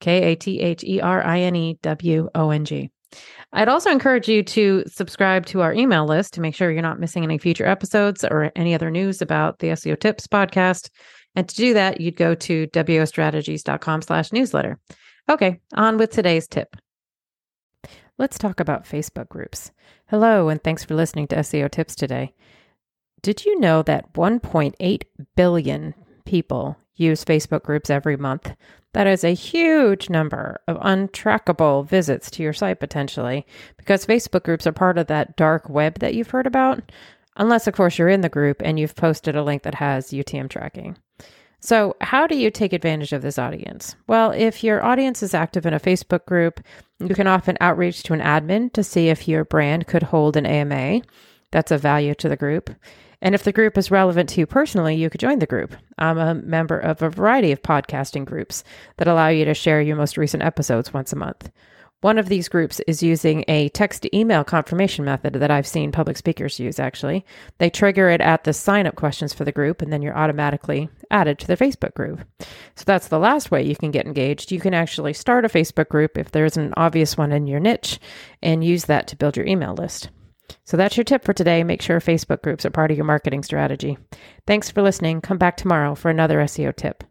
K A T H E R I N E W O N G. I'd also encourage you to subscribe to our email list to make sure you're not missing any future episodes or any other news about the SEO Tips podcast. And to do that, you'd go to wostrategies.com slash newsletter. Okay, on with today's tip. Let's talk about Facebook groups. Hello, and thanks for listening to SEO Tips today. Did you know that 1.8 billion people use Facebook groups every month? That is a huge number of untrackable visits to your site potentially, because Facebook groups are part of that dark web that you've heard about, unless, of course, you're in the group and you've posted a link that has UTM tracking. So, how do you take advantage of this audience? Well, if your audience is active in a Facebook group, you can often outreach to an admin to see if your brand could hold an AMA. That's a value to the group. And if the group is relevant to you personally, you could join the group. I'm a member of a variety of podcasting groups that allow you to share your most recent episodes once a month. One of these groups is using a text to email confirmation method that I've seen public speakers use, actually. They trigger it at the sign up questions for the group, and then you're automatically added to the Facebook group. So that's the last way you can get engaged. You can actually start a Facebook group if there's an obvious one in your niche and use that to build your email list. So that's your tip for today. Make sure Facebook groups are part of your marketing strategy. Thanks for listening. Come back tomorrow for another SEO tip.